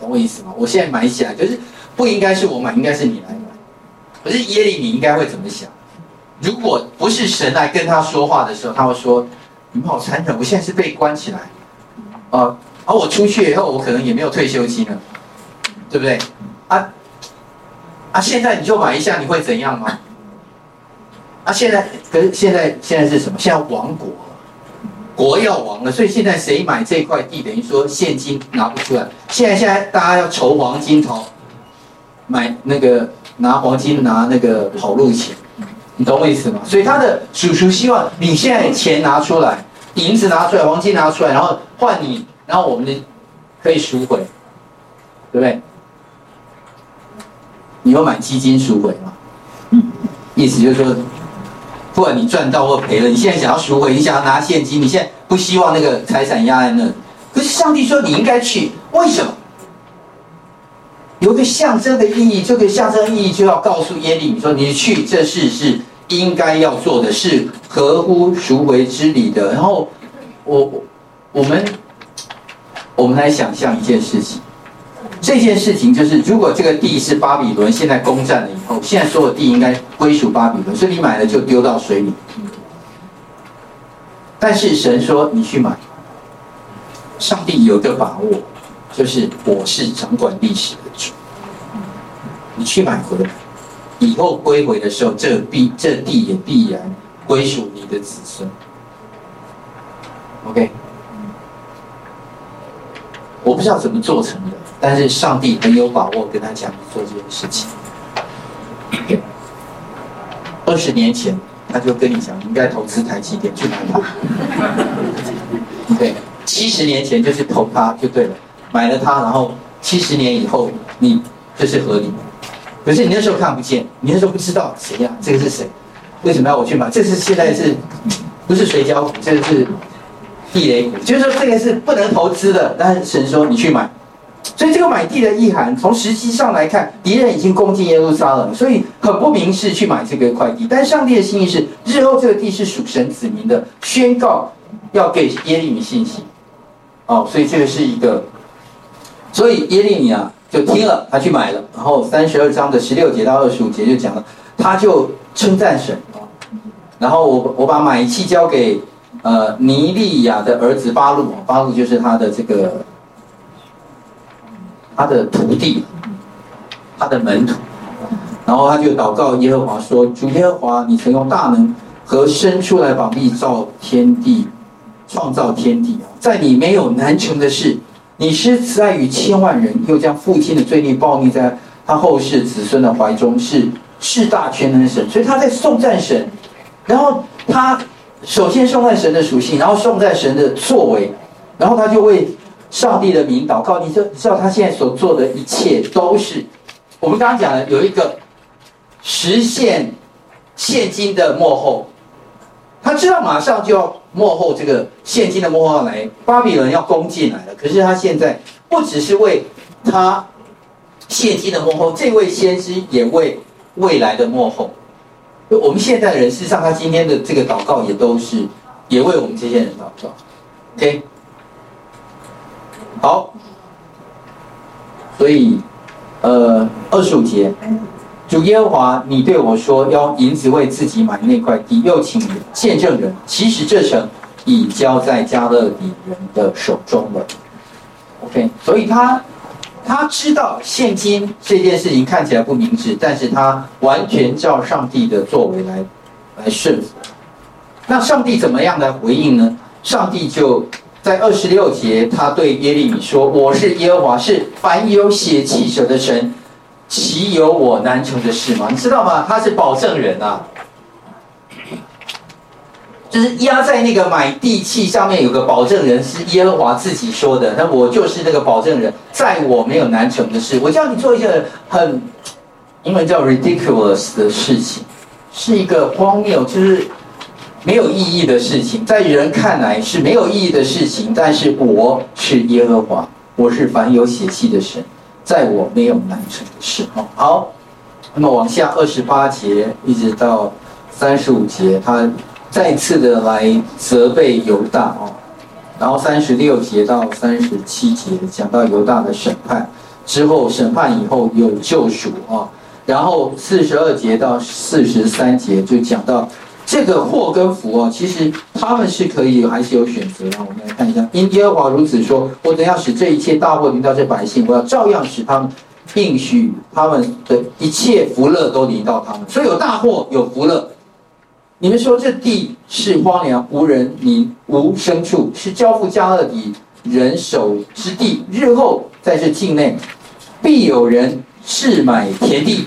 懂我意思吗？我现在买起来就是不应该是我买，应该是你来买。可是耶利米应该会怎么想？如果不是神来跟他说话的时候，他会说：“你们好残忍！我现在是被关起来，啊，而我出去以后，我可能也没有退休金了，对不对？啊啊！现在你就买一下，你会怎样吗？啊！现在可是现在现在是什么？现在亡国了，国要亡了，所以现在谁买这块地，等于说现金拿不出来。现在现在大家要筹黄金掏，买那个。”拿黄金，拿那个跑路钱，你懂我意思吗？所以他的叔叔希望你现在钱拿出来，银子拿出来，黄金拿出来，然后换你，然后我们的可以赎回，对不对？你要买基金赎回吗？意思就是说，不管你赚到或赔了，你现在想要赎回，你想要拿现金，你现在不希望那个财产压在那，可是上帝说你应该去，为什么？有个象征的意义，这个象征意义就要告诉耶利米说：“你去这事是应该要做的，是合乎赎回之理的。”然后我我们我们来想象一件事情，这件事情就是，如果这个地是巴比伦现在攻占了以后，现在所有地应该归属巴比伦，所以你买了就丢到水里。但是神说你去买，上帝有个把握。就是我是掌管历史的主，你去买回来，以后归回的时候，这必这地也必然归属你的子孙。OK，我不知道怎么做成的，但是上帝很有把握跟他讲做这件事情。二十年前他就跟你讲，你应该投资台积电去买它。对，七十年前就是投它就对了。买了它，然后七十年以后，你这是合理。可是你那时候看不见，你那时候不知道谁呀、这个是谁？为什么要我去买？这是现在是，不是水饺股？这个是地雷股，就是说这个是不能投资的。但是神说你去买，所以这个买地的意涵，从实际上来看，敌人已经攻进耶路撒冷，所以很不明示去买这个块地。但上帝的心意是，日后这个地是属神子民的，宣告要给耶利米信息。哦，所以这个是一个。所以耶利米啊，就听了，他去买了。然后三十二章的十六节到二十五节就讲了，他就称赞神啊。然后我我把买契交给呃尼利亚的儿子巴路，巴路就是他的这个他的徒弟，他的门徒。然后他就祷告耶和华说：“主耶和华，你曾用大能和伸出来膀臂造天地，创造天地，在你没有难成的事。”你施慈爱于千万人，又将父亲的罪孽报应在他后世子孙的怀中，是至大全能的神。所以他在颂赞神，然后他首先颂赞神的属性，然后颂赞神的作为，然后他就为上帝的名祷告。你就知道他现在所做的一切都是我们刚刚讲的有一个实现现今的幕后，他知道马上就要。幕后这个现今的幕后来，巴比伦要攻进来了。可是他现在不只是为他现今的幕后，这位先知也为未来的幕后。我们现在的人，事实上他今天的这个祷告也都是也为我们这些人祷告。OK，好，所以呃，二十五节。主耶和华，你对我说要银子为自己买那块地，又请见证人。其实这城已交在加勒底人的手中了。OK，所以他他知道现今这件事情看起来不明智，但是他完全照上帝的作为来来顺服。那上帝怎么样来回应呢？上帝就在二十六节，他对耶利米说：“我是耶和华，是凡有血气者的神。”岂有我难成的事吗？你知道吗？他是保证人啊，就是压在那个买地契上面有个保证人，是耶和华自己说的。那我就是那个保证人，在我没有难成的事。我叫你做一件很英文叫 ridiculous 的事情，是一个荒谬，就是没有意义的事情，在人看来是没有意义的事情，但是我是耶和华，我是凡有血气的神，在我没有难成的事。好，那么往下二十八节一直到三十五节，他再次的来责备犹大哦，然后三十六节到三十七节讲到犹大的审判之后，审判以后有救赎啊。然后四十二节到四十三节就讲到这个祸跟福哦，其实他们是可以还是有选择的。我们来看一下，因耶和华如此说：我等要使这一切大祸临到这百姓，我要照样使他们应许他们的一切福乐都临到他们。所以有大祸有福乐。你们说这地是荒凉无人民无牲畜，是交付迦勒底人手之地。日后在这境内必有人置买田地。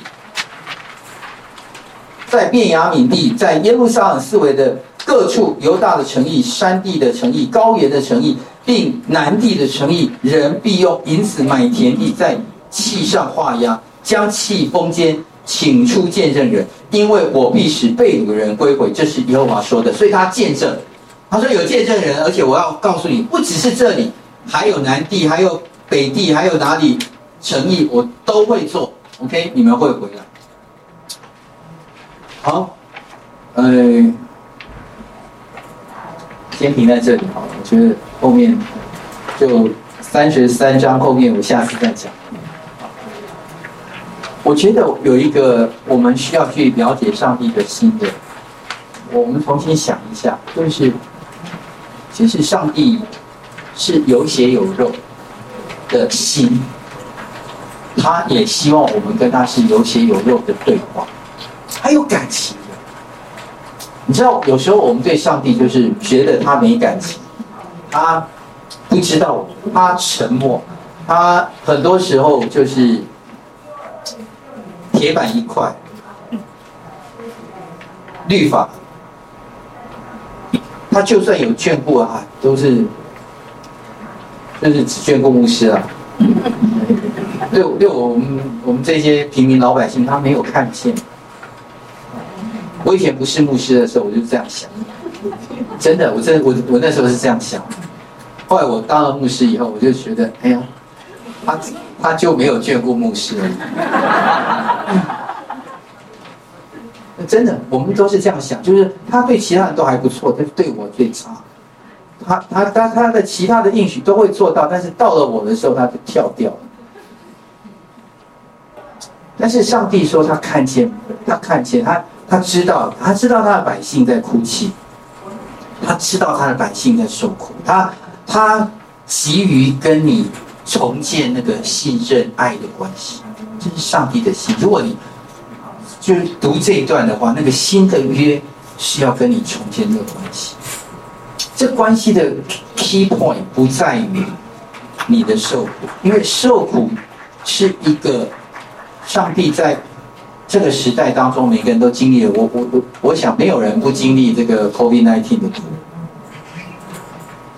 在便雅悯地，在耶路撒冷四围的各处，犹大的城邑、山地的城邑、高原的城邑，并南地的城邑，人必用银子买田地，在气上画押，将气封坚，请出见证人，因为我必使被掳的人归回。这是耶和华说的，所以他见证，他说有见证人，而且我要告诉你，不只是这里，还有南地，还有北地，还有哪里诚意，我都会做。OK，你们会回来。好，呃，先停在这里好了。我觉得后面就三十三章后面，我下次再讲。我觉得有一个我们需要去了解上帝的心的，我们重新想一下，就是其实上帝是有血有肉的心，他也希望我们跟他是有血有肉的对话。还有感情，你知道，有时候我们对上帝就是觉得他没感情，他不知道，他沉默，他很多时候就是铁板一块，律法，他就算有眷顾啊，都是就是只眷顾牧师啊，对对，我们我们这些平民老百姓，他没有看见。我以前不是牧师的时候，我就这样想，真的，我真的我我那时候是这样想。后来我当了牧师以后，我就觉得，哎呀，他他就没有眷顾牧师了。真的，我们都是这样想，就是他对其他人都还不错，但对我最差。他他他他的其他的应许都会做到，但是到了我的时候，他就跳掉了。但是上帝说他看见，他看见他。他知道，他知道他的百姓在哭泣，他知道他的百姓在受苦，他他急于跟你重建那个信任爱的关系，这是上帝的心。如果你就是读这一段的话，那个新的约是要跟你重建这个关系。这关系的 key point 不在于你的受苦，因为受苦是一个上帝在。这个时代当中，每个人都经历了。我我我，我想没有人不经历这个 COVID-19 的苦。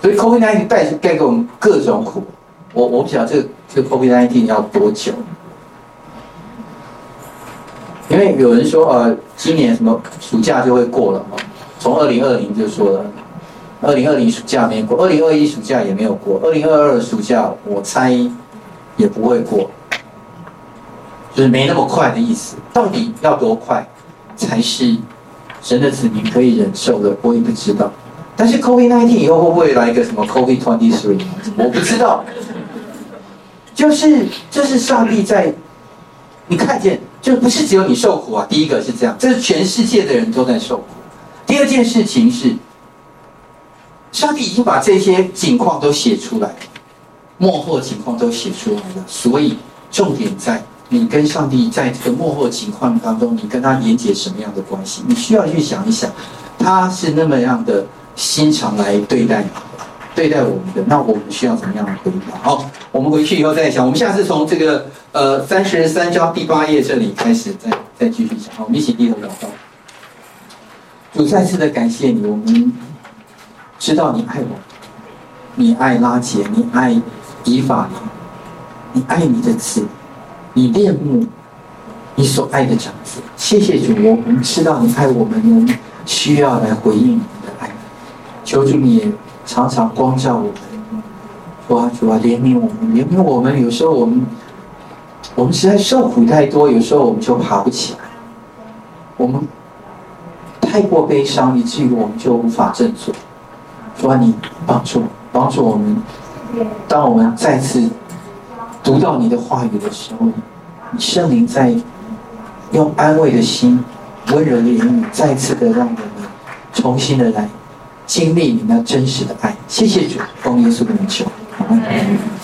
所以 COVID-19 带带给我们各种苦。我我不晓得这个这个 COVID-19 要多久。因为有人说，呃，今年什么暑假就会过了嘛？从二零二零就说了，二零二零暑假没过，二零二一暑假也没有过，二零二二暑假我猜也不会过。就是没那么快的意思，到底要多快才是神的子民可以忍受的？我也不知道。但是 COVID-19 以后会不会来一个什么 COVID-23？我不知道。就是这是上帝在你看见，就不是只有你受苦啊。第一个是这样，这是全世界的人都在受苦。第二件事情是，上帝已经把这些情况都写出来了，末后情况都写出来了，所以重点在。你跟上帝在这个幕后情况当中，你跟他连接什么样的关系？你需要去想一想，他是那么样的心肠来对待你，对待我们的，那我们需要怎么样的回答？好，我们回去以后再想。我们下次从这个呃三十三章第八页这里开始再，再继续讲。好，我们一起低头祷告。主再次的感谢你，我们知道你爱我，你爱拉杰，你爱以法，你爱你的子。你恋慕你所爱的长子。谢谢主，我们知道你爱我们，需要来回应你的爱。求主你也常常光照我们，主啊主啊，怜悯我们，怜悯我们。有时候我们我们实在受苦太多，有时候我们就爬不起来，我们太过悲伤，以至于我们就无法振作。主啊，你帮助帮助我们，当我们再次读到你的话语的时候，圣灵在用安慰的心、温柔的言语，再次的让我们重新的来经历你那真实的爱。谢谢主，奉耶稣的名求，